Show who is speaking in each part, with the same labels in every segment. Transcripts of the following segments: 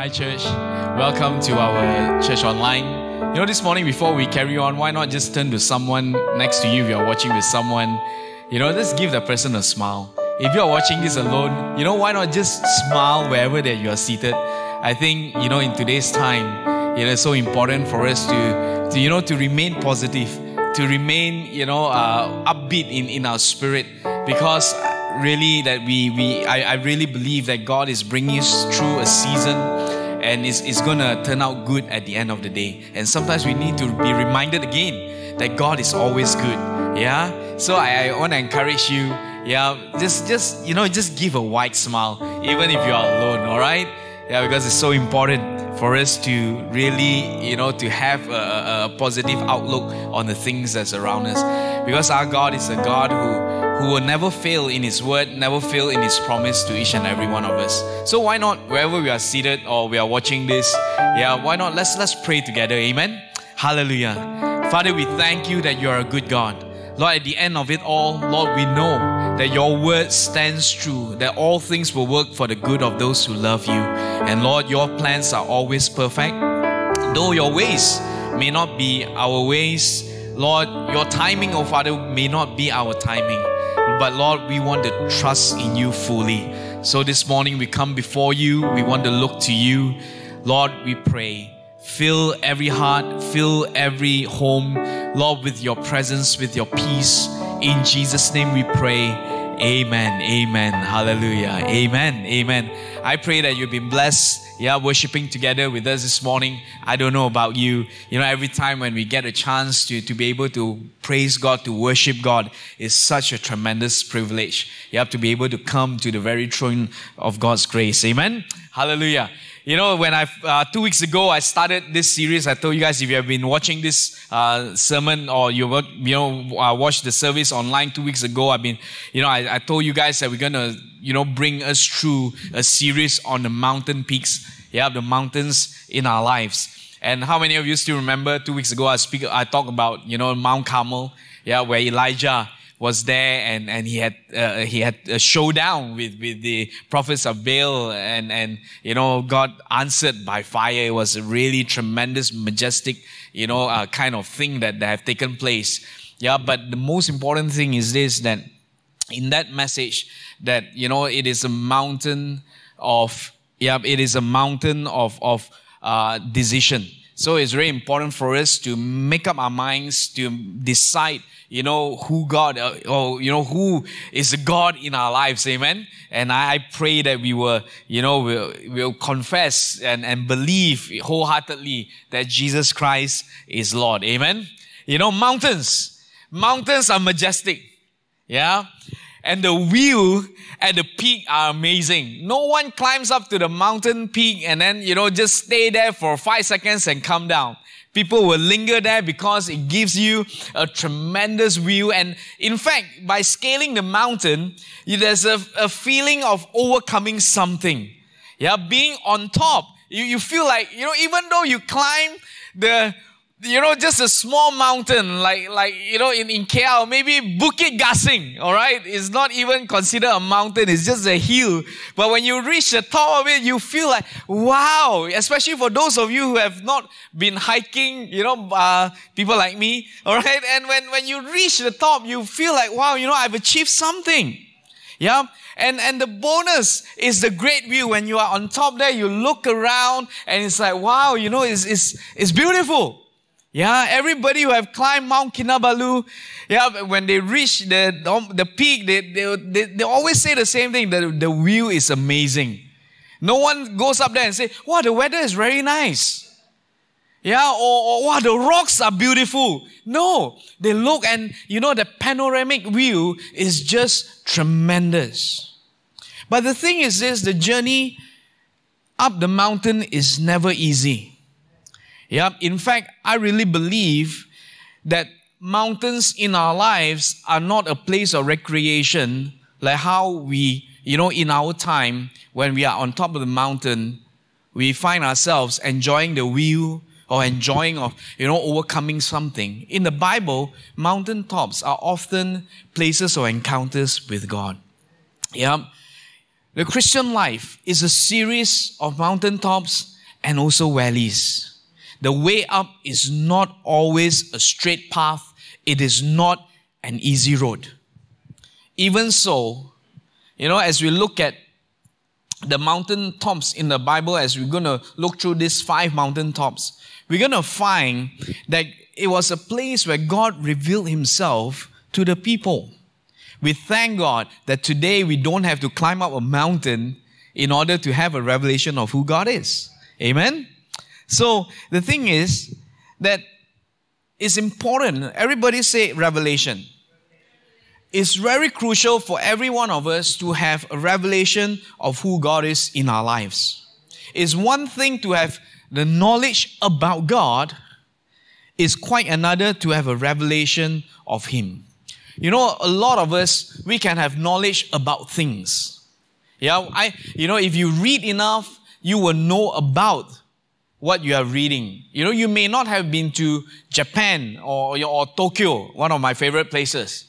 Speaker 1: Hi, church. Welcome to our church online. You know, this morning, before we carry on, why not just turn to someone next to you if you're watching with someone? You know, just give the person a smile. If you're watching this alone, you know, why not just smile wherever that you are seated? I think, you know, in today's time, it is so important for us to, to you know, to remain positive, to remain, you know, uh, upbeat in, in our spirit because really that we, we I, I really believe that God is bringing us through a season and it's, it's gonna turn out good at the end of the day. And sometimes we need to be reminded again that God is always good. Yeah. So I, I want to encourage you. Yeah. Just just you know just give a wide smile even if you are alone. All right. Yeah. Because it's so important for us to really you know to have a, a positive outlook on the things that's around us. Because our God is a God who who will never fail in His word, never fail in His promise to each and every one of us. So why not, wherever we are seated or we are watching this, yeah, why not let's let's pray together. Amen. Hallelujah. Father, we thank you that you are a good God. Lord, at the end of it all, Lord, we know that your word stands true, that all things will work for the good of those who love you. And Lord, your plans are always perfect. Though your ways may not be our ways, Lord, your timing, oh Father, may not be our timing. But Lord, we want to trust in you fully. So this morning we come before you. We want to look to you. Lord, we pray. Fill every heart, fill every home, Lord, with your presence, with your peace. In Jesus' name we pray. Amen. Amen. Hallelujah. Amen. Amen. I pray that you've been blessed. Yeah, worshiping together with us this morning. I don't know about you. You know, every time when we get a chance to, to be able to praise God, to worship God, is such a tremendous privilege. You have to be able to come to the very throne of God's grace. Amen. Hallelujah. You know, when I uh, two weeks ago I started this series, I told you guys if you have been watching this uh, sermon or you you know uh, watched the service online two weeks ago, I've been you know I, I told you guys that we're gonna you know bring us through a series on the mountain peaks, yeah, the mountains in our lives. And how many of you still remember two weeks ago I speak I talked about you know Mount Carmel, yeah, where Elijah was there and, and he had uh, he had a showdown with, with the prophets of Baal and and you know God answered by fire. It was a really tremendous, majestic you know uh, kind of thing that, that have taken place. Yeah, but the most important thing is this that in that message that you know it is a mountain of yeah it is a mountain of of uh, decision. So it's very important for us to make up our minds to decide you know, who God, uh, or, you know, who is God in our lives. Amen. And I pray that we will, you know, will will confess and, and believe wholeheartedly that Jesus Christ is Lord. Amen. You know, mountains, mountains are majestic. Yeah. And the view at the peak are amazing. No one climbs up to the mountain peak and then, you know, just stay there for five seconds and come down. People will linger there because it gives you a tremendous view. And in fact, by scaling the mountain, there's a, a feeling of overcoming something. Yeah, being on top. You, you feel like, you know, even though you climb the you know, just a small mountain, like, like, you know, in, in KL, maybe Bukit Gasing, all right? It's not even considered a mountain, it's just a hill. But when you reach the top of it, you feel like, wow, especially for those of you who have not been hiking, you know, uh, people like me, all right? And when, when you reach the top, you feel like, wow, you know, I've achieved something. Yeah. And, and the bonus is the great view. When you are on top there, you look around and it's like, wow, you know, it's, it's, it's beautiful. Yeah, everybody who have climbed Mount Kinabalu, yeah, when they reach the, the peak, they, they, they, they always say the same thing, the, the view is amazing. No one goes up there and say, wow, the weather is very nice. Yeah, or, or wow, the rocks are beautiful. No, they look and you know the panoramic view is just tremendous. But the thing is this, the journey up the mountain is never easy. Yeah, in fact, I really believe that mountains in our lives are not a place of recreation like how we, you know, in our time when we are on top of the mountain, we find ourselves enjoying the view or enjoying of, you know, overcoming something. In the Bible, mountain tops are often places of encounters with God. Yeah. The Christian life is a series of mountaintops and also valleys. The way up is not always a straight path. It is not an easy road. Even so, you know, as we look at the mountain tops in the Bible, as we're going to look through these five mountain tops, we're going to find that it was a place where God revealed himself to the people. We thank God that today we don't have to climb up a mountain in order to have a revelation of who God is. Amen? So the thing is that it's important. Everybody say revelation. It's very crucial for every one of us to have a revelation of who God is in our lives. It's one thing to have the knowledge about God, it's quite another to have a revelation of Him. You know, a lot of us, we can have knowledge about things. Yeah, I, you know, if you read enough, you will know about what you are reading. You know, you may not have been to Japan or, or Tokyo, one of my favorite places.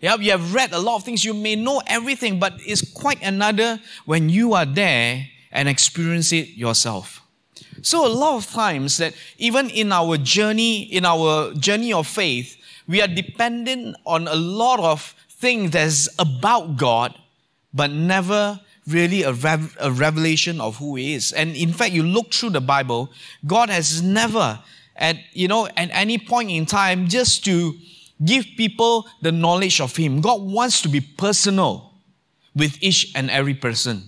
Speaker 1: Yeah, you have read a lot of things. You may know everything, but it's quite another when you are there and experience it yourself. So a lot of times that even in our journey, in our journey of faith, we are dependent on a lot of things that's about God, but never really a, rev- a revelation of who He is. And in fact, you look through the Bible, God has never, at you know, at any point in time, just to give people the knowledge of Him. God wants to be personal with each and every person.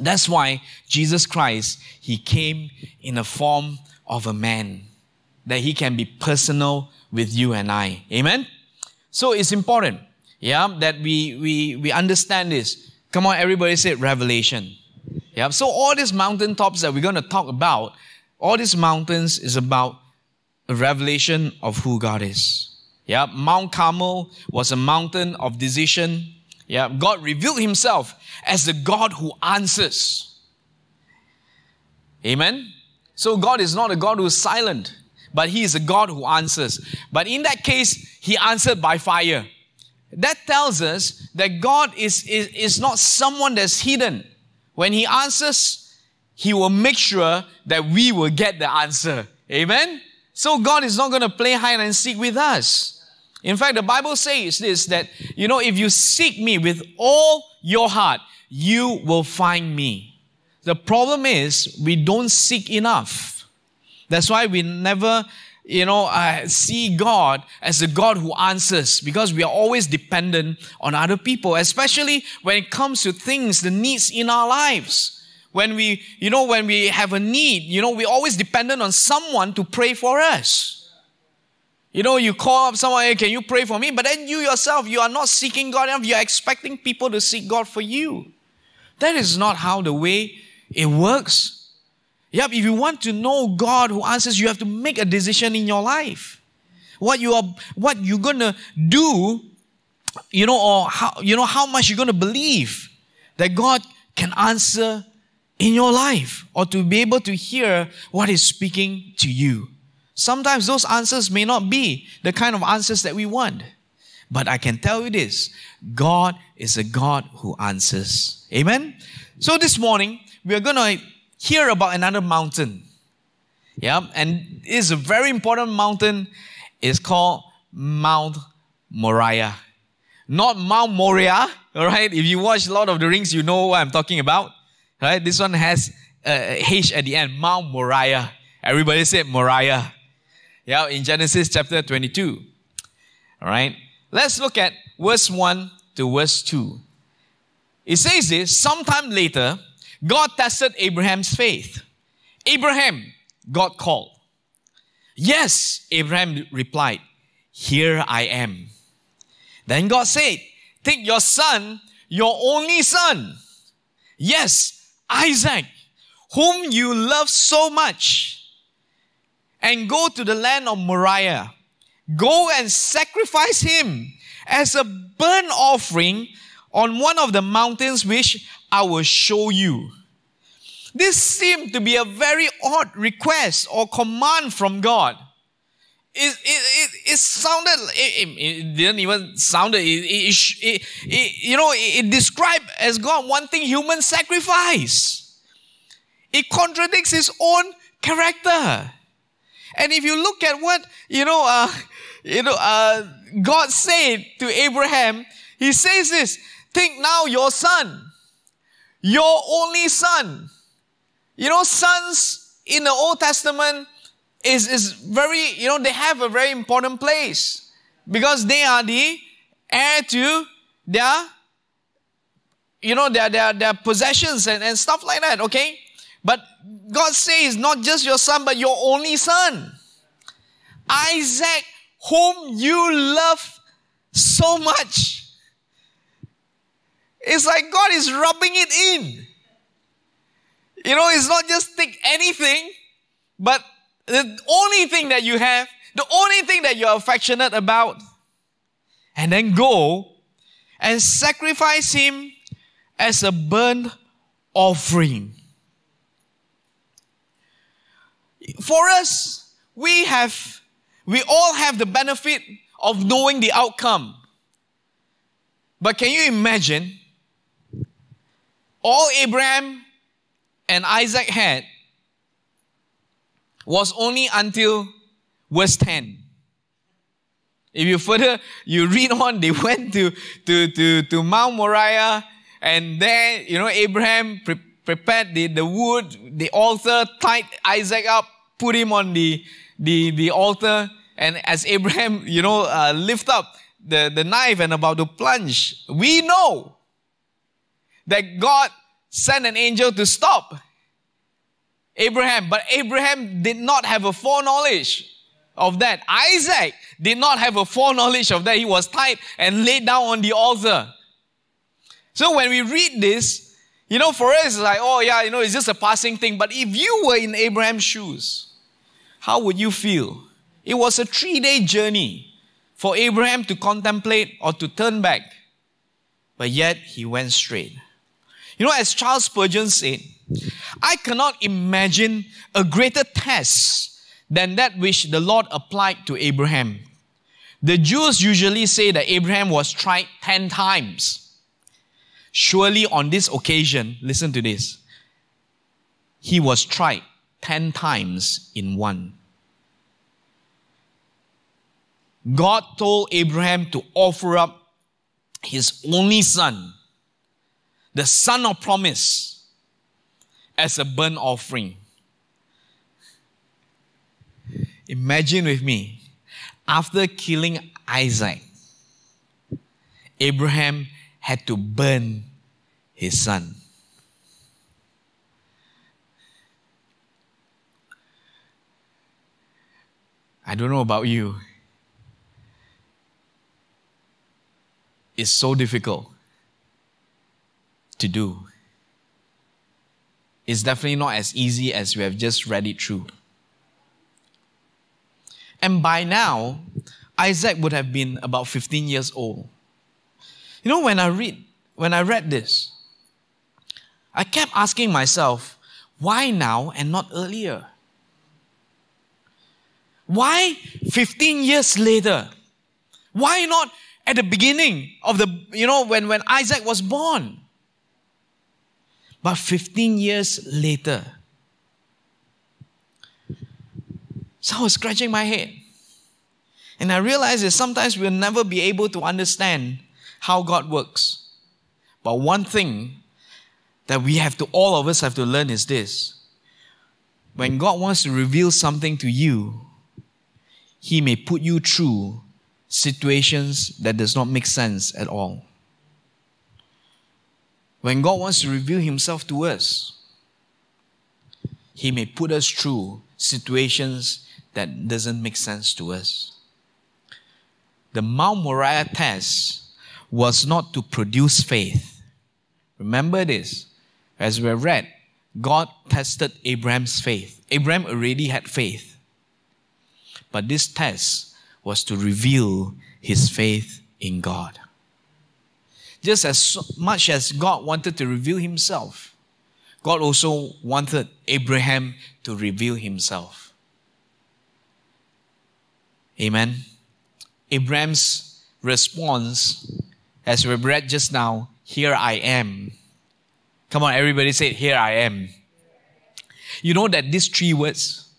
Speaker 1: That's why Jesus Christ, He came in the form of a man, that He can be personal with you and I. Amen? So it's important, yeah, that we, we, we understand this. Come on, everybody say revelation. Yeah, so all these mountaintops that we're going to talk about, all these mountains is about a revelation of who God is. Yeah, Mount Carmel was a mountain of decision. Yeah, God revealed himself as the God who answers. Amen. So God is not a God who is silent, but he is a God who answers. But in that case, he answered by fire. That tells us that God is, is, is not someone that's hidden. When he answers, he will make sure that we will get the answer. Amen. So God is not going to play hide and seek with us. In fact, the Bible says this that, you know, if you seek me with all your heart, you will find me. The problem is we don't seek enough. That's why we never, you know, uh, see God as a God who answers because we are always dependent on other people, especially when it comes to things, the needs in our lives. When we, you know, when we have a need, you know, we're always dependent on someone to pray for us. You know, you call up someone, hey, can you pray for me? But then you yourself, you are not seeking God enough. You're expecting people to seek God for you. That is not how the way it works. Yep, if you want to know God who answers, you have to make a decision in your life. What you are, what you're gonna do, you know, or how, you know, how much you're gonna believe that God can answer in your life or to be able to hear what is speaking to you. Sometimes those answers may not be the kind of answers that we want. But I can tell you this God is a God who answers. Amen? So this morning, we are going to hear about another mountain. Yeah, and it is a very important mountain. It's called Mount Moriah. Not Mount Moria, all right? If you watch Lord of the Rings, you know what I'm talking about, right? This one has a H at the end, Mount Moriah. Everybody said Moriah. Yeah, in Genesis chapter 22. All right. Let's look at verse 1 to verse 2. It says this sometime later, God tested Abraham's faith. Abraham, God called. Yes, Abraham replied, Here I am. Then God said, Take your son, your only son. Yes, Isaac, whom you love so much and go to the land of Moriah. Go and sacrifice him as a burnt offering on one of the mountains which I will show you. This seemed to be a very odd request or command from God. It, it, it, it sounded, it, it, didn't even sound, it, it, it, it, you know, it described as God wanting human sacrifice. it contradicts his own character. And if you look at what, you know, uh, you know, uh, God said to Abraham, he says this, think now your son, your only son. You know, sons in the Old Testament is, is very, you know, they have a very important place because they are the heir to their, you know, their, their, their possessions and, and stuff like that, okay? But God says, not just your son, but your only son. Isaac, whom you love so much. It's like God is rubbing it in. You know, it's not just take anything, but the only thing that you have, the only thing that you're affectionate about, and then go and sacrifice him as a burnt offering. For us, we have, we all have the benefit of knowing the outcome. But can you imagine all Abraham and Isaac had was only until verse 10. If you further, you read on, they went to, to, to, to Mount Moriah, and there, you know, Abraham pre- prepared the, the wood, the altar, tied Isaac up, put him on the, the, the altar, and as Abraham, you know, uh, lift up the, the knife and about to plunge, we know that God sent an angel to stop Abraham. But Abraham did not have a foreknowledge of that. Isaac did not have a foreknowledge of that. He was tied and laid down on the altar. So when we read this, you know, for us, it's like, oh yeah, you know, it's just a passing thing. But if you were in Abraham's shoes, how would you feel? It was a three day journey for Abraham to contemplate or to turn back. But yet he went straight. You know, as Charles Spurgeon said, I cannot imagine a greater test than that which the Lord applied to Abraham. The Jews usually say that Abraham was tried 10 times. Surely on this occasion, listen to this, he was tried 10 times in one. God told Abraham to offer up his only son the son of promise, as a burnt offering. Imagine with me, after killing Isaac, Abraham had to burn his son. I don't know about you. It's so difficult to do. It's definitely not as easy as we have just read it through. And by now, Isaac would have been about 15 years old. You know, when I read, when I read this, I kept asking myself, why now and not earlier? Why 15 years later? Why not at the beginning of the, you know, when, when Isaac was born? But 15 years later, so I was scratching my head. And I realized that sometimes we'll never be able to understand how God works. But one thing that we have to, all of us have to learn is this. When God wants to reveal something to you, He may put you through situations that does not make sense at all. When God wants to reveal Himself to us, He may put us through situations that doesn't make sense to us. The Mount Moriah test was not to produce faith. Remember this. As we read, God tested Abraham's faith. Abraham already had faith. But this test was to reveal his faith in God just as much as God wanted to reveal himself, God also wanted Abraham to reveal himself. Amen. Abraham's response, as we read just now, here I am. Come on, everybody say, Here I am. You know that these three words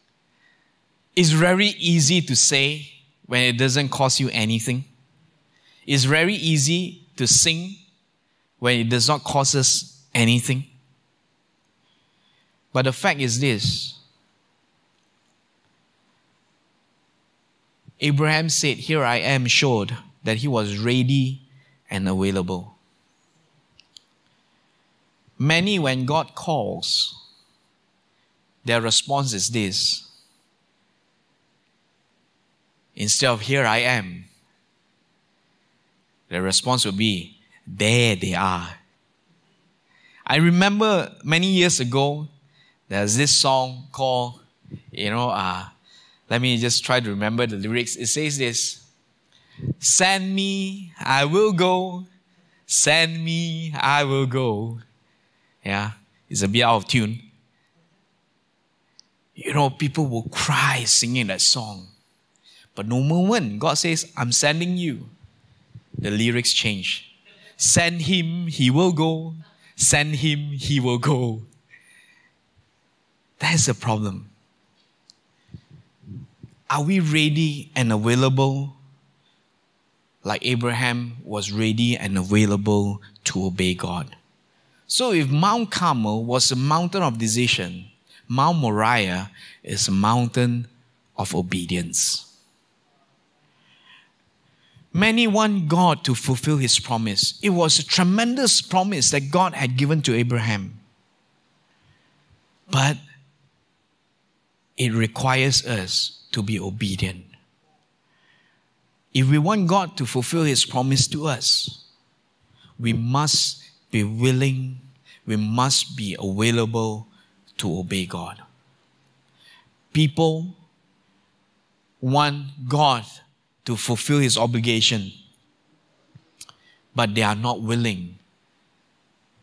Speaker 1: is very easy to say when it doesn't cost you anything. It's very easy to sing when it does not cost us anything. But the fact is this Abraham said, Here I am, showed that he was ready and available. Many, when God calls, their response is this instead of here I am, the response will be there they are. I remember many years ago, there's this song called, you know, uh, let me just try to remember the lyrics. It says this Send me, I will go. Send me, I will go. Yeah, it's a bit out of tune. You know, people will cry singing that song. But no moment, God says, I'm sending you. The lyrics change. Send him, he will go. Send him, he will go. That's the problem. Are we ready and available like Abraham was ready and available to obey God? So if Mount Carmel was a mountain of decision, Mount Moriah is a mountain of obedience. Many want God to fulfill his promise. It was a tremendous promise that God had given to Abraham. But it requires us to be obedient. If we want God to fulfill his promise to us, we must be willing, we must be available to obey God. People want God to fulfill his obligation, but they are not willing,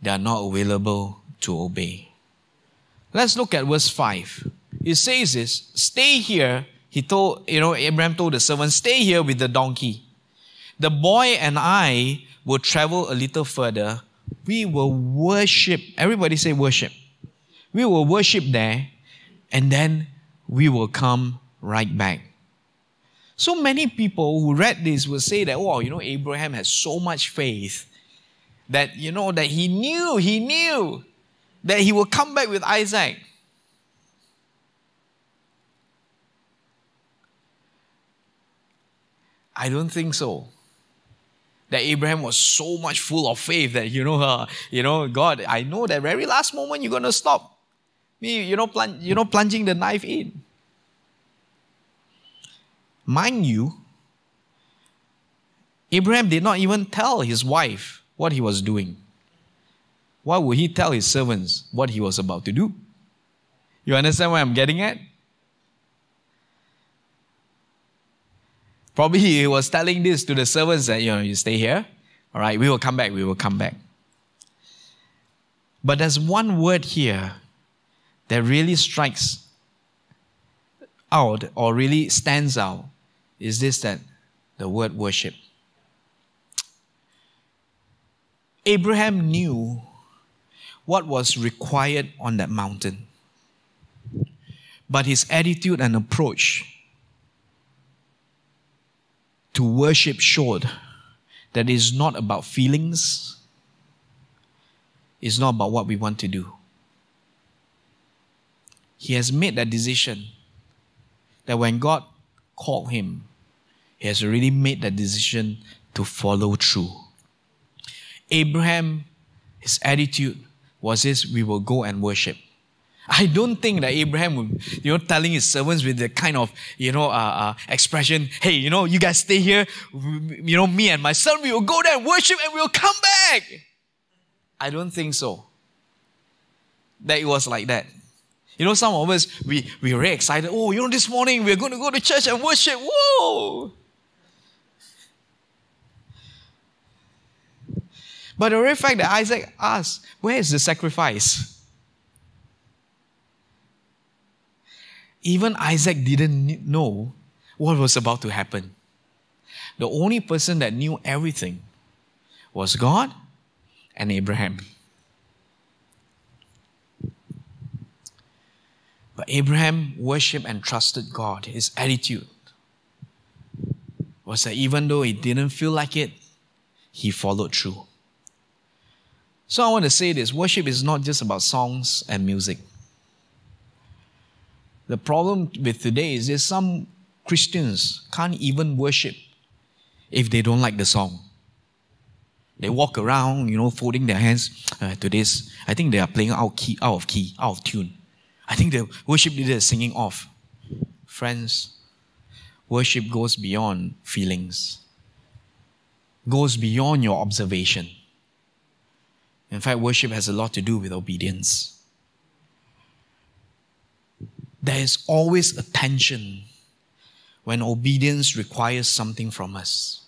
Speaker 1: they are not available to obey. Let's look at verse 5. It says this stay here. He told, you know, Abraham told the servant, stay here with the donkey. The boy and I will travel a little further we will worship. Everybody say worship. We will worship there and then we will come right back. So many people who read this will say that, oh, you know, Abraham has so much faith that, you know, that he knew, he knew that he will come back with Isaac. I don't think so that Abraham was so much full of faith that, you know, uh, you know, God, I know that very last moment you're going to stop me, you know, plung, you know, plunging the knife in. Mind you, Abraham did not even tell his wife what he was doing. Why would he tell his servants what he was about to do? You understand where I'm getting at? Probably he was telling this to the servants that, you know, you stay here. All right, we will come back, we will come back. But there's one word here that really strikes out or really stands out is this that the word worship. Abraham knew what was required on that mountain. But his attitude and approach to worship showed that it's not about feelings, it's not about what we want to do. He has made that decision that when God called him, he has already made that decision to follow through. Abraham, his attitude was this we will go and worship. I don't think that Abraham would, you know, telling his servants with the kind of, you know, uh, uh, expression, hey, you know, you guys stay here, you know, me and my son, we will go there and worship and we'll come back. I don't think so. That it was like that. You know, some of us, we, we were very excited. Oh, you know, this morning we're going to go to church and worship. Whoa! But the very fact that Isaac asked, where is the sacrifice? even Isaac didn't know what was about to happen. The only person that knew everything was God and Abraham. But Abraham worshiped and trusted God. His attitude was that even though he didn't feel like it, he followed through. So I want to say this worship is not just about songs and music. The problem with today is that some Christians can't even worship if they don't like the song. They walk around, you know, folding their hands uh, to this. I think they are playing out key, out of key, out of tune. I think the worship leader is singing off. Friends, worship goes beyond feelings, goes beyond your observation. In fact, worship has a lot to do with obedience. There is always a tension when obedience requires something from us.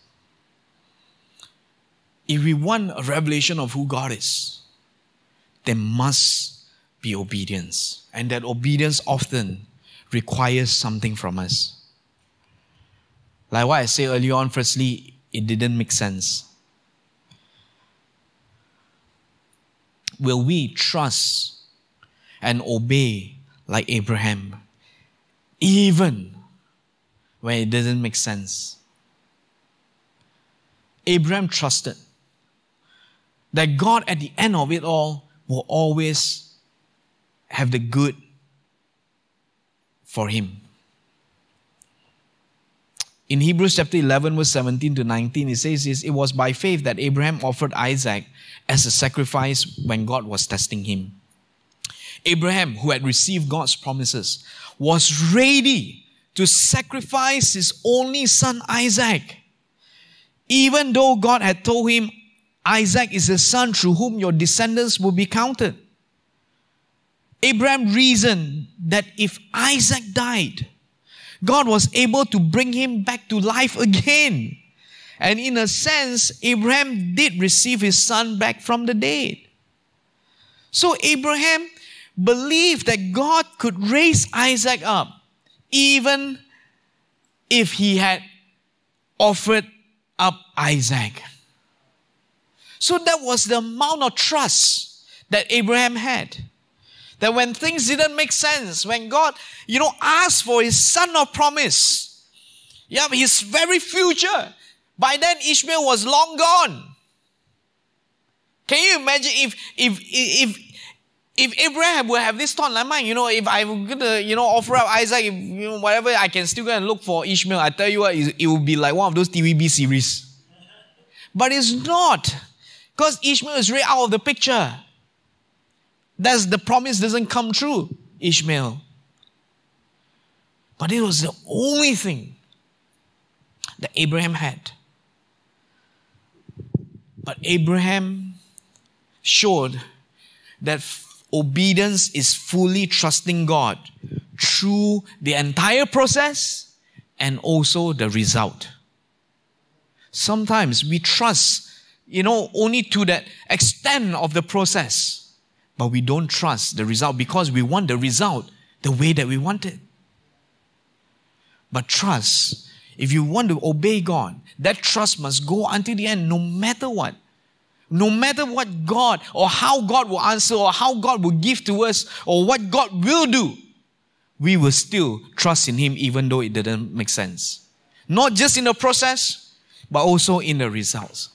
Speaker 1: If we want a revelation of who God is, there must be obedience. And that obedience often requires something from us. Like what I said earlier on, firstly, it didn't make sense. Will we trust and obey like Abraham, even when it doesn't make sense? Abraham trusted that God, at the end of it all, will always have the good for him. In Hebrews chapter 11, verse 17 to 19, it says this It was by faith that Abraham offered Isaac as a sacrifice when God was testing him. Abraham, who had received God's promises, was ready to sacrifice his only son Isaac. Even though God had told him, Isaac is the son through whom your descendants will be counted. Abraham reasoned that if Isaac died, God was able to bring him back to life again. And in a sense, Abraham did receive his son back from the dead. So Abraham believed that God could raise Isaac up, even if he had offered up Isaac. So that was the amount of trust that Abraham had. That when things didn't make sense, when God, you know, asked for his son of promise, yeah, his very future, by then Ishmael was long gone. Can you imagine if if if if Abraham would have this thought like mine, you know, if I'm gonna, you know, offer up Isaac, if, you know, whatever, I can still go and look for Ishmael. I tell you what, it will be like one of those TVB series. But it's not. Because Ishmael is right out of the picture. That's the promise doesn't come true, Ishmael. But it was the only thing that Abraham had. But Abraham showed that obedience is fully trusting God through the entire process and also the result. Sometimes we trust, you know, only to that extent of the process but we don't trust the result because we want the result the way that we want it. But trust, if you want to obey God, that trust must go until the end, no matter what. No matter what God or how God will answer or how God will give to us or what God will do, we will still trust in Him even though it didn't make sense. Not just in the process, but also in the results.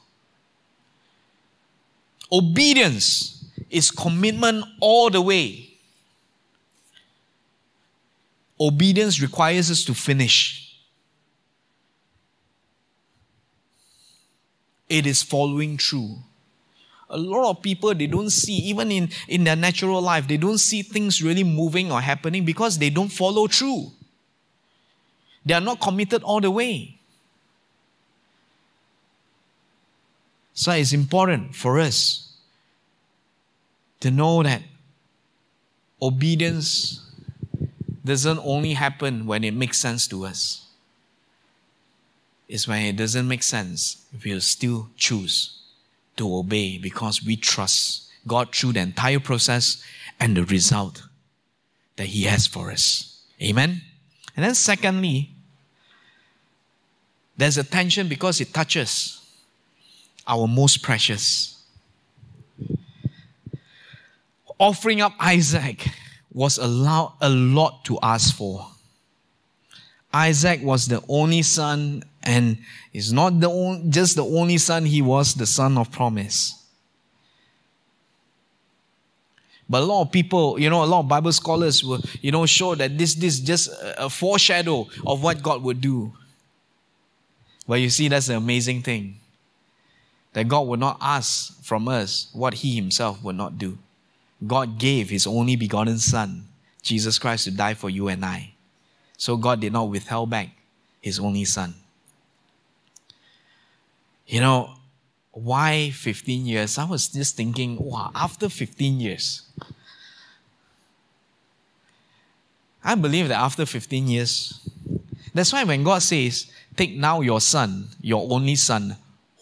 Speaker 1: Obedience is commitment all the way. Obedience requires us to finish. It is following through. A lot of people, they don't see, even in, in their natural life, they don't see things really moving or happening because they don't follow through. They are not committed all the way. So it's important for us to know that obedience doesn't only happen when it makes sense to us. It's when it doesn't make sense, we'll still choose to obey because we trust God through the entire process and the result that He has for us. Amen? And then, secondly, there's a tension because it touches our most precious offering up Isaac was a lot, a lot to ask for. Isaac was the only son, and is not the only, just the only son, he was the son of promise. But a lot of people, you know, a lot of Bible scholars will, you know, show that this this just a foreshadow of what God would do. But you see, that's the amazing thing. That God would not ask from us what He Himself would not do. God gave His only begotten Son, Jesus Christ, to die for you and I. So God did not withhold back His only Son. You know, why 15 years? I was just thinking, wow, after 15 years, I believe that after 15 years, that's why when God says, Take now your son, your only son,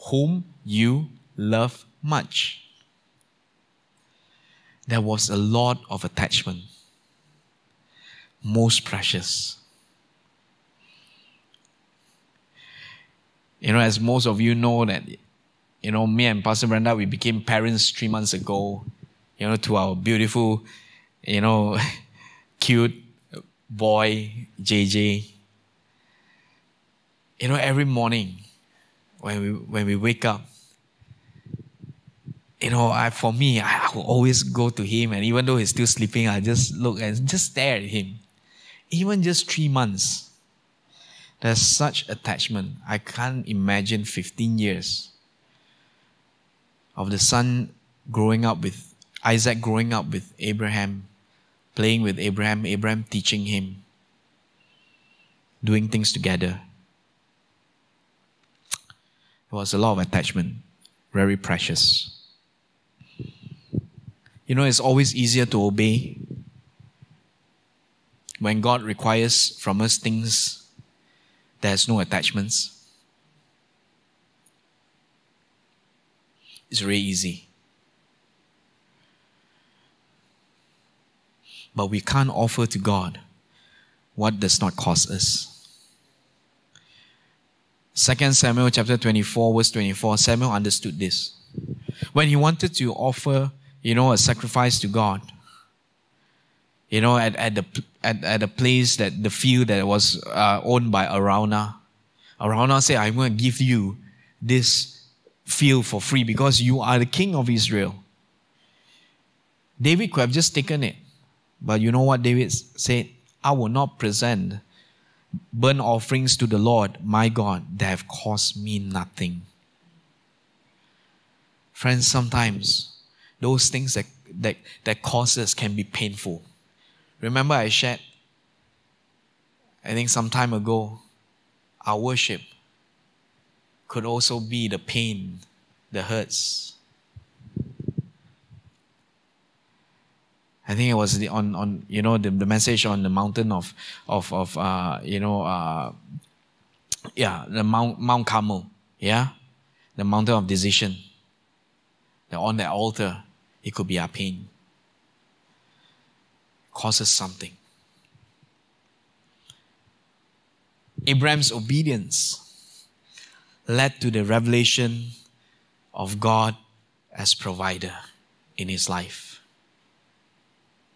Speaker 1: whom you love much, there was a lot of attachment, most precious. You know, as most of you know, that you know, me and Pastor Brenda, we became parents three months ago, you know, to our beautiful, you know, cute boy, JJ. You know, every morning when we, when we wake up, you know, I, for me, I, I will always go to him, and even though he's still sleeping, I just look and just stare at him. Even just three months, there's such attachment. I can't imagine 15 years of the son growing up with Isaac growing up with Abraham, playing with Abraham, Abraham teaching him, doing things together. It was a lot of attachment, very precious. You know, it's always easier to obey when God requires from us things there's no attachments. It's very easy. But we can't offer to God what does not cost us. 2 Samuel chapter 24, verse 24, Samuel understood this. When he wanted to offer, you know, a sacrifice to God, you know, at, at the at, at a place that the field that was uh, owned by Araunah, Araunah said, I'm going to give you this field for free because you are the king of Israel. David could have just taken it. But you know what David said? I will not present burnt offerings to the Lord my God that have cost me nothing. Friends, sometimes those things that, that, that cause us can be painful. Remember, I shared, I think some time ago, our worship could also be the pain, the hurts. I think it was the, on, on you know the, the message on the mountain of of of uh, you know uh, yeah the Mount Mount Carmel yeah the mountain of decision. On that altar it could be our pain. Causes something. Abraham's obedience led to the revelation of God as provider in his life.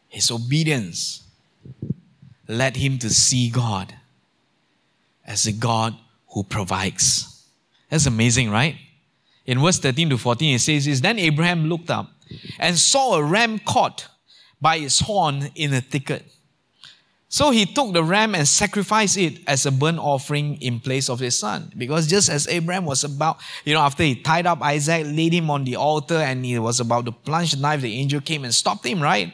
Speaker 1: His obedience led him to see God as a God who provides. That's amazing, right? In verse 13 to 14, it says Then Abraham looked up and saw a ram caught by its horn in a thicket. So he took the ram and sacrificed it as a burnt offering in place of his son. Because just as Abraham was about, you know, after he tied up Isaac, laid him on the altar, and he was about to plunge the knife, the angel came and stopped him, right?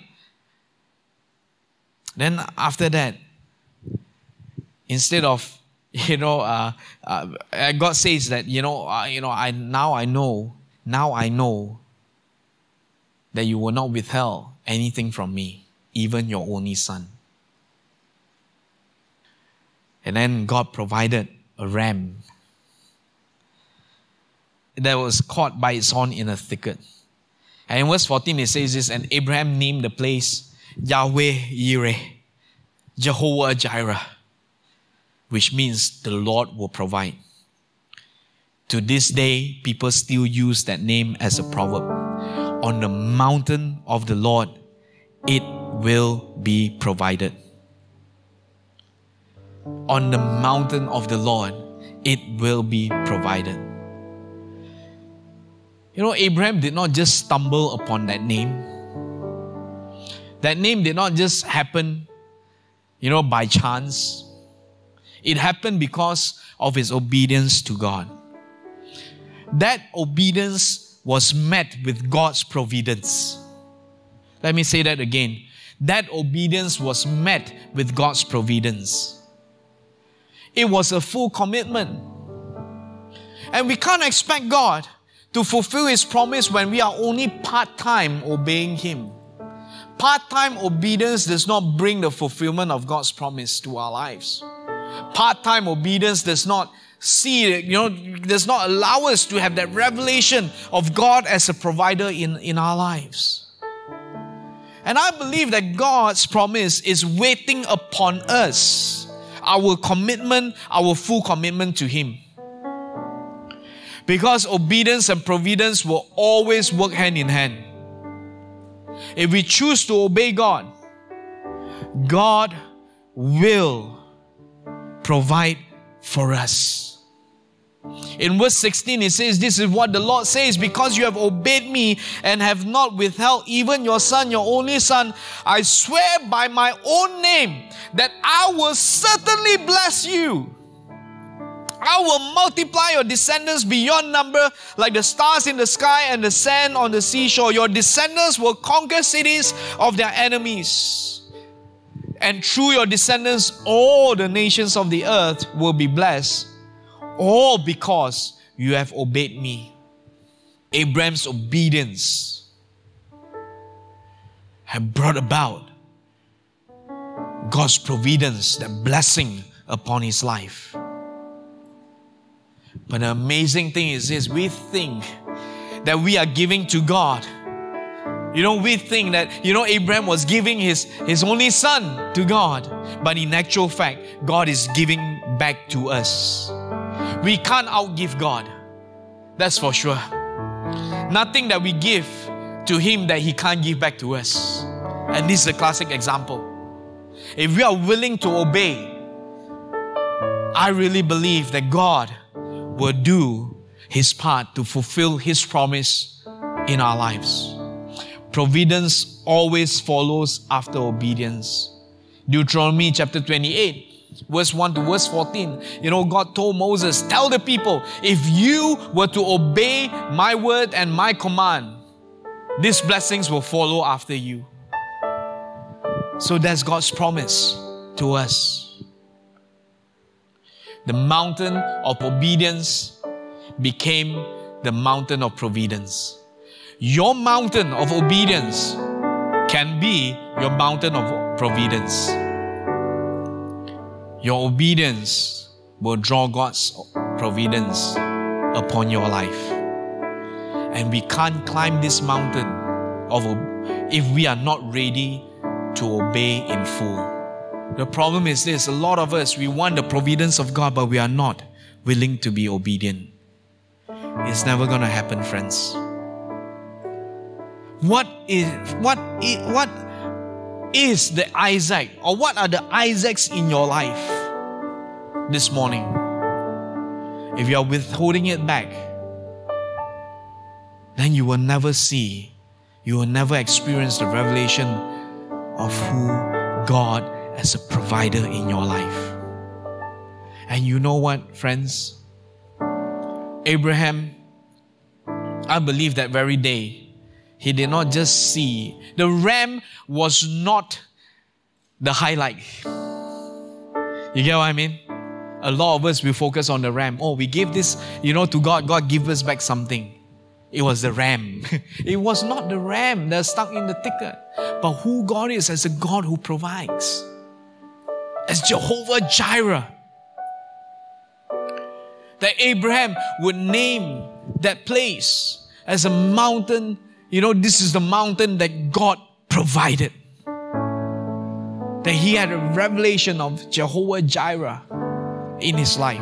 Speaker 1: Then after that, instead of, you know, uh, uh, God says that, you know, uh, you know, I now I know, now I know that you will not withhold anything from me, even your only son. And then God provided a ram that was caught by its horn in a thicket. And in verse 14 it says this, and Abraham named the place Yahweh Yireh, Jehovah Jireh, which means the Lord will provide. To this day, people still use that name as a proverb. On the mountain of the Lord, it will be provided. On the mountain of the Lord, it will be provided. You know, Abraham did not just stumble upon that name. That name did not just happen, you know, by chance. It happened because of his obedience to God. That obedience was met with God's providence. Let me say that again. That obedience was met with God's providence. It was a full commitment. And we can't expect God to fulfill His promise when we are only part time obeying Him. Part time obedience does not bring the fulfillment of God's promise to our lives. Part time obedience does not see, you know, does not allow us to have that revelation of God as a provider in, in our lives. And I believe that God's promise is waiting upon us, our commitment, our full commitment to Him. Because obedience and providence will always work hand in hand. If we choose to obey God, God will provide for us. In verse 16, it says, This is what the Lord says, because you have obeyed me and have not withheld even your son, your only son, I swear by my own name that I will certainly bless you. I will multiply your descendants beyond number, like the stars in the sky and the sand on the seashore. Your descendants will conquer cities of their enemies. And through your descendants, all the nations of the earth will be blessed all because you have obeyed me. Abraham's obedience had brought about God's providence, the blessing upon his life. But the amazing thing is this we think that we are giving to God. You know, we think that, you know, Abraham was giving his, his only son to God. But in actual fact, God is giving back to us. We can't outgive God. That's for sure. Nothing that we give to Him that He can't give back to us. And this is a classic example. If we are willing to obey, I really believe that God will do His part to fulfill His promise in our lives. Providence always follows after obedience. Deuteronomy chapter 28 verse 1 to verse 14. You know, God told Moses, Tell the people, if you were to obey my word and my command, these blessings will follow after you. So that's God's promise to us. The mountain of obedience became the mountain of providence. Your mountain of obedience can be your mountain of providence. Your obedience will draw God's providence upon your life. And we can't climb this mountain of if we are not ready to obey in full. The problem is this a lot of us, we want the providence of God, but we are not willing to be obedient. It's never going to happen, friends. What is, what is, what is the Isaac or what are the Isaacs in your life this morning? If you are withholding it back, then you will never see, you will never experience the revelation of who God as a provider in your life. And you know what, friends? Abraham, I believe that very day, he did not just see. The ram was not the highlight. You get what I mean? A lot of us will focus on the ram. Oh, we give this, you know, to God. God give us back something. It was the ram. it was not the ram that stuck in the thicket, but who God is as a God who provides. As Jehovah Jireh. That Abraham would name that place as a mountain you know, this is the mountain that God provided. That he had a revelation of Jehovah Jireh in his life.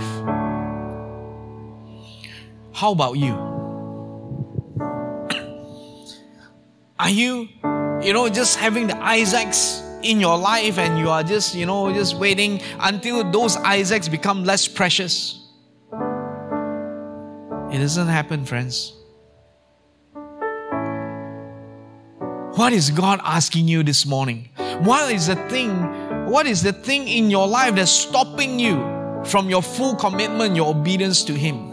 Speaker 1: How about you? Are you you know, just having the Isaacs in your life and you are just, you know, just waiting until those Isaacs become less precious. It doesn't happen, friends. What is God asking you this morning? What is the thing? What is the thing in your life that's stopping you from your full commitment, your obedience to Him?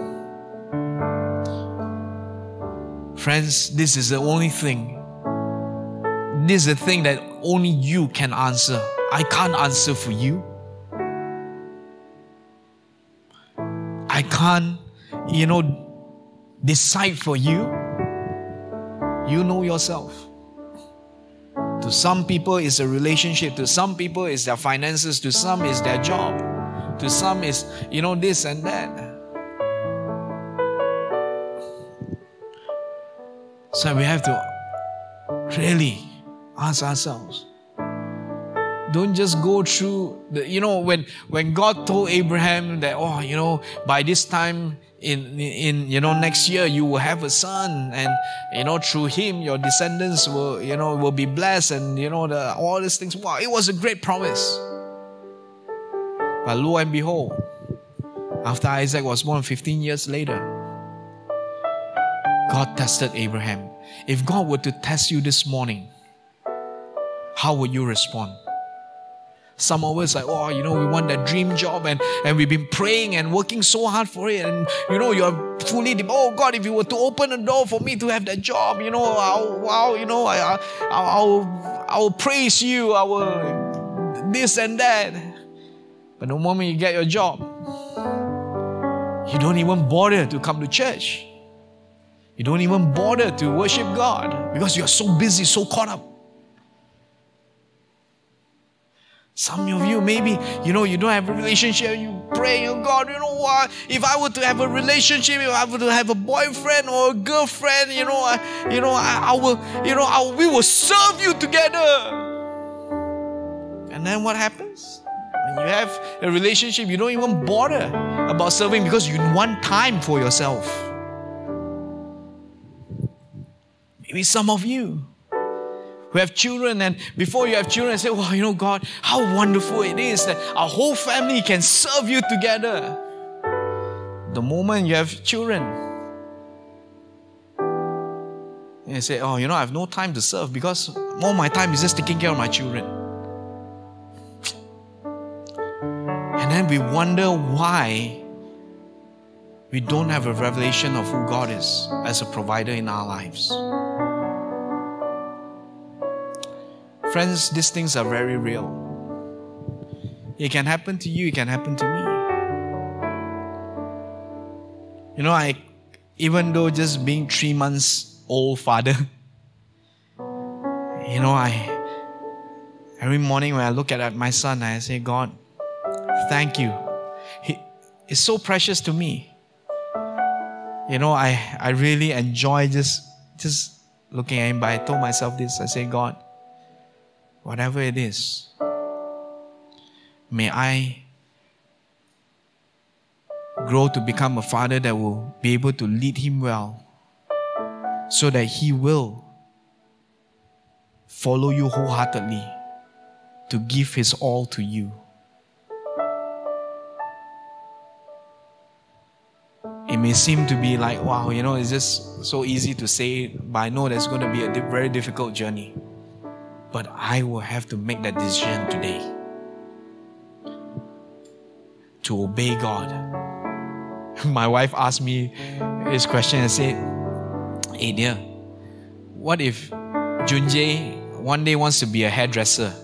Speaker 1: Friends, this is the only thing. This is the thing that only you can answer. I can't answer for you. I can't, you know, decide for you. You know yourself. To some people, it's a relationship. To some people, it's their finances. To some, it's their job. To some, it's, you know, this and that. So we have to really ask ourselves. Don't just go through the, you know, when when God told Abraham that, oh, you know, by this time in in you know next year you will have a son and you know through him your descendants will you know will be blessed and you know the, all these things. Wow it was a great promise. But lo and behold after isaac was born 15 years later god tested abraham. If god were to test you this morning how would you respond some of us like, oh, you know, we want that dream job and, and we've been praying and working so hard for it. And, you know, you're fully, oh God, if you were to open a door for me to have that job, you know, I'll, wow, you know, I, I, I'll, I'll praise you, I will this and that. But the moment you get your job, you don't even bother to come to church. You don't even bother to worship God because you're so busy, so caught up. Some of you, maybe, you know, you don't have a relationship, you pray, oh God, you know what? If I were to have a relationship, if I were to have a boyfriend or a girlfriend, you know, I, you know, I, I will, you know, I, we will serve you together. And then what happens? When you have a relationship, you don't even bother about serving because you want time for yourself. Maybe some of you, we have children, and before you have children, say, Wow, you know, God, how wonderful it is that our whole family can serve you together. The moment you have children, you say, Oh, you know, I have no time to serve because all my time is just taking care of my children. And then we wonder why we don't have a revelation of who God is as a provider in our lives. Friends, these things are very real. It can happen to you, it can happen to me. You know, I, even though just being three months old father, you know, I, every morning when I look at my son, I say, God, thank you. He is so precious to me. You know, I, I really enjoy just, just looking at him, but I told myself this I say, God, whatever it is, may I grow to become a father that will be able to lead him well so that he will follow you wholeheartedly to give his all to you. It may seem to be like, wow, you know, it's just so easy to say, but I know there's going to be a very difficult journey. But I will have to make that decision today to obey God. My wife asked me this question and said, Hey dear, what if Junjay one day wants to be a hairdresser?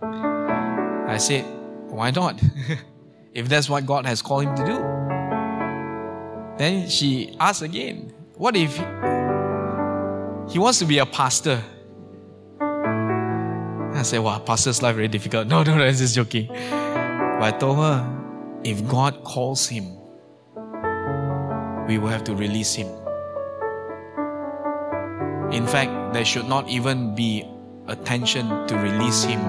Speaker 1: I said, Why not? if that's what God has called him to do. Then she asked again, What if he wants to be a pastor? I said, wow, pastor's life very difficult. No, no, no, I'm just joking. But I told her, if God calls him, we will have to release him. In fact, there should not even be attention to release him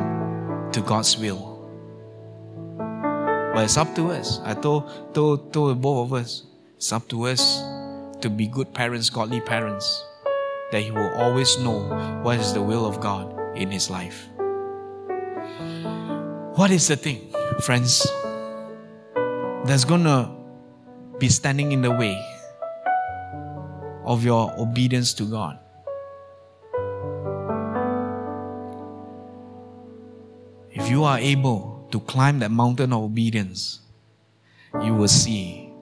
Speaker 1: to God's will. But it's up to us. I told, told, told both of us, it's up to us to be good parents, godly parents, that he will always know what is the will of God in his life. What is the thing, friends, that's gonna be standing in the way of your obedience to God? If you are able to climb that mountain of obedience, you will see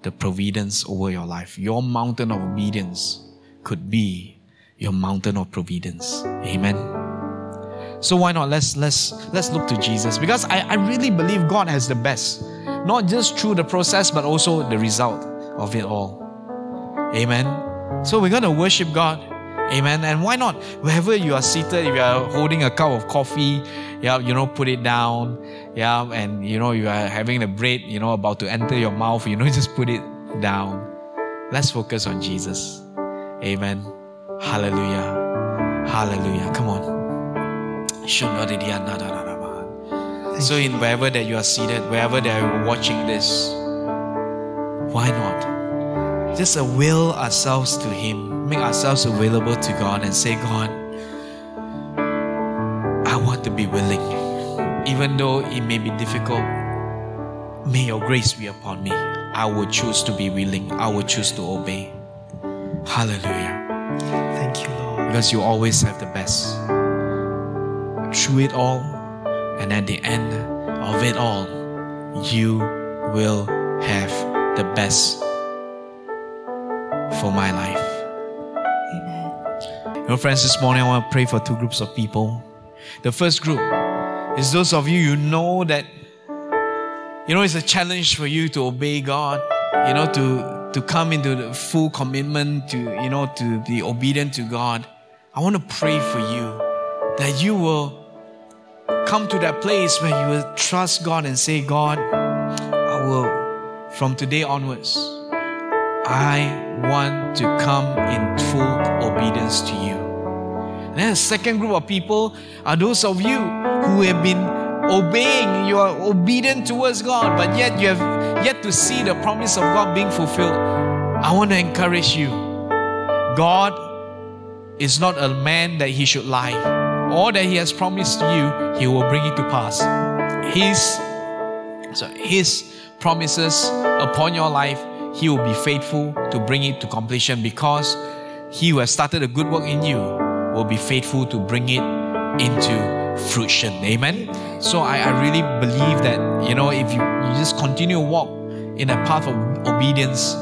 Speaker 1: the providence over your life. Your mountain of obedience could be your mountain of providence. Amen. So why not let's let's let's look to Jesus because I, I really believe God has the best. Not just through the process, but also the result of it all. Amen. So we're gonna worship God. Amen. And why not? Wherever you are seated, if you are holding a cup of coffee, yeah, you know, put it down. Yeah, and you know, you are having the bread, you know, about to enter your mouth, you know, just put it down. Let's focus on Jesus. Amen. Hallelujah. Hallelujah. Come on. So in wherever that you are seated, wherever that you are watching this, why not? Just avail ourselves to Him, make ourselves available to God and say, God, I want to be willing. Even though it may be difficult, may your grace be upon me. I will choose to be willing. I will choose to obey. Hallelujah.
Speaker 2: Thank you, Lord.
Speaker 1: Because you always have the best. Through it all, and at the end of it all, you will have the best for my life.
Speaker 2: Amen.
Speaker 1: You know, friends, this morning I want to pray for two groups of people. The first group is those of you you know that you know it's a challenge for you to obey God, you know, to to come into the full commitment to you know to be obedient to God. I want to pray for you that you will come to that place where you will trust God and say, God, I will from today onwards, I want to come in full obedience to you. And then the second group of people are those of you who have been obeying, you are obedient towards God, but yet you have yet to see the promise of God being fulfilled. I want to encourage you. God is not a man that he should lie. All that he has promised you, he will bring it to pass. His so his promises upon your life, he will be faithful to bring it to completion because he who has started a good work in you will be faithful to bring it into fruition. Amen. So I, I really believe that you know if you, you just continue to walk in a path of obedience,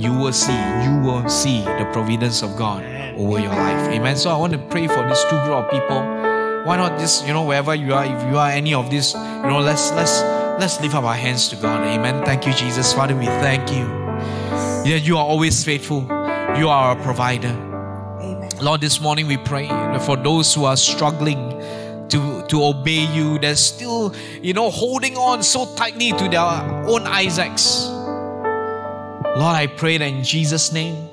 Speaker 1: you will see, you will see the providence of God over your life. Amen. So I want to pray for this two group of people. Why not just, you know, wherever you are, if you are any of this, you know, let's let's let's lift up our hands to God. Amen. Thank you, Jesus. Father, we thank you. Yeah, you are always faithful. You are a provider.
Speaker 2: Amen.
Speaker 1: Lord, this morning we pray for those who are struggling to, to obey you, they're still, you know, holding on so tightly to their own Isaacs. Lord, I pray that in Jesus' name,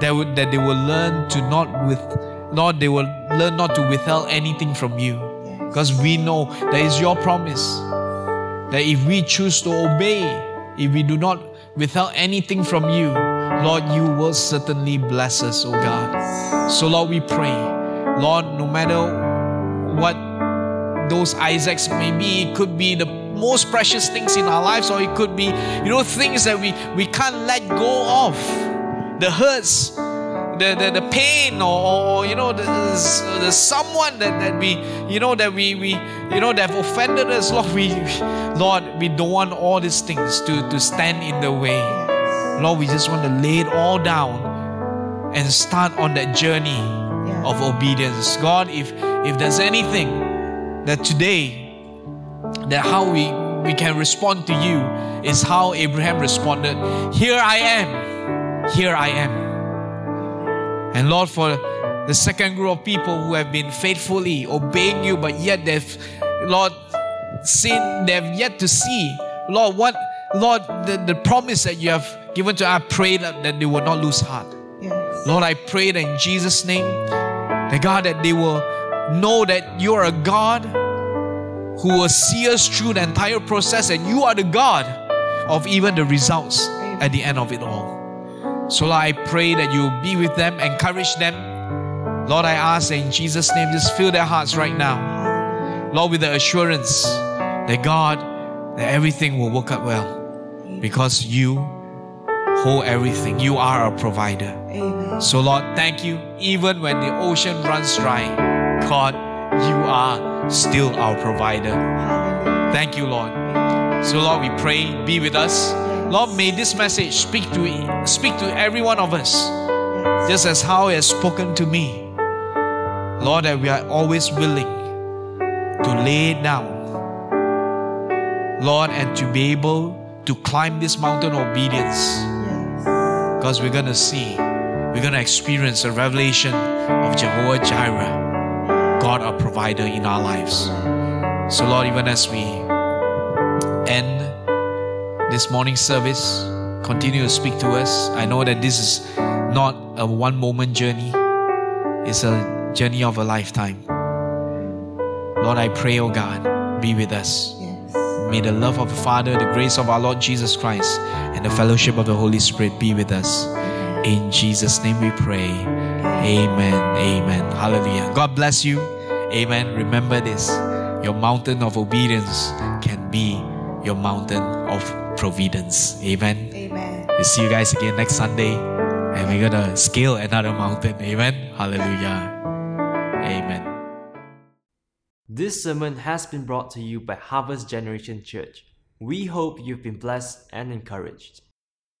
Speaker 1: that, would, that they will learn to not with, Lord, they will learn not to withhold anything from you. Because we know that is your promise. That if we choose to obey, if we do not withhold anything from you, Lord, you will certainly bless us, oh God. So, Lord, we pray, Lord, no matter what those Isaacs may be, it could be the most precious things in our lives, or it could be, you know, things that we, we can't let go of. The hurts, the, the, the pain, or, or you know, the, the someone that, that we, you know, that we, we you know, that have offended us, Lord, we Lord, we don't want all these things to, to stand in the way. Lord, we just want to lay it all down and start on that journey
Speaker 2: Yeah.
Speaker 1: of obedience. God, if if there's anything that today that how we we can respond to you is how Abraham responded. Here I am. Here I am. And Lord, for the second group of people who have been faithfully obeying you, but yet they've, Lord, seen, they've yet to see, Lord, what, Lord, the, the promise that you have given to, I pray that, that they will not lose heart.
Speaker 2: Yes.
Speaker 1: Lord, I pray that in Jesus' name, that God, that they will know that you are a God who will see us through the entire process, and you are the God of even the results at the end of it all. So, Lord, I pray that you will be with them, encourage them. Lord, I ask in Jesus' name, just fill their hearts right now. Lord, with the assurance that God, that everything will work out well because you hold everything. You are our provider.
Speaker 2: Amen.
Speaker 1: So, Lord, thank you. Even when the ocean runs dry, God, you are still our provider. Thank you, Lord. So, Lord, we pray, be with us. Lord, may this message speak to speak to every one of us, just as how it has spoken to me. Lord, that we are always willing to lay it down, Lord, and to be able to climb this mountain of obedience because we're going to see, we're going to experience a revelation of Jehovah Jireh, God our provider in our lives. So, Lord, even as we end this morning service, continue to speak to us. I know that this is not a one moment journey, it's a journey of a lifetime. Lord, I pray, oh God, be with us.
Speaker 2: Yes.
Speaker 1: May the love of the Father, the grace of our Lord Jesus Christ, and the fellowship of the Holy Spirit be with us. In Jesus' name we pray. Amen. Amen. Hallelujah. God bless you. Amen. Remember this your mountain of obedience can be your mountain of providence. Amen.
Speaker 2: Amen.
Speaker 1: We'll see you guys again next Sunday, and we're gonna scale another mountain. Amen. Hallelujah. Amen.
Speaker 3: This sermon has been brought to you by Harvest Generation Church. We hope you've been blessed and encouraged.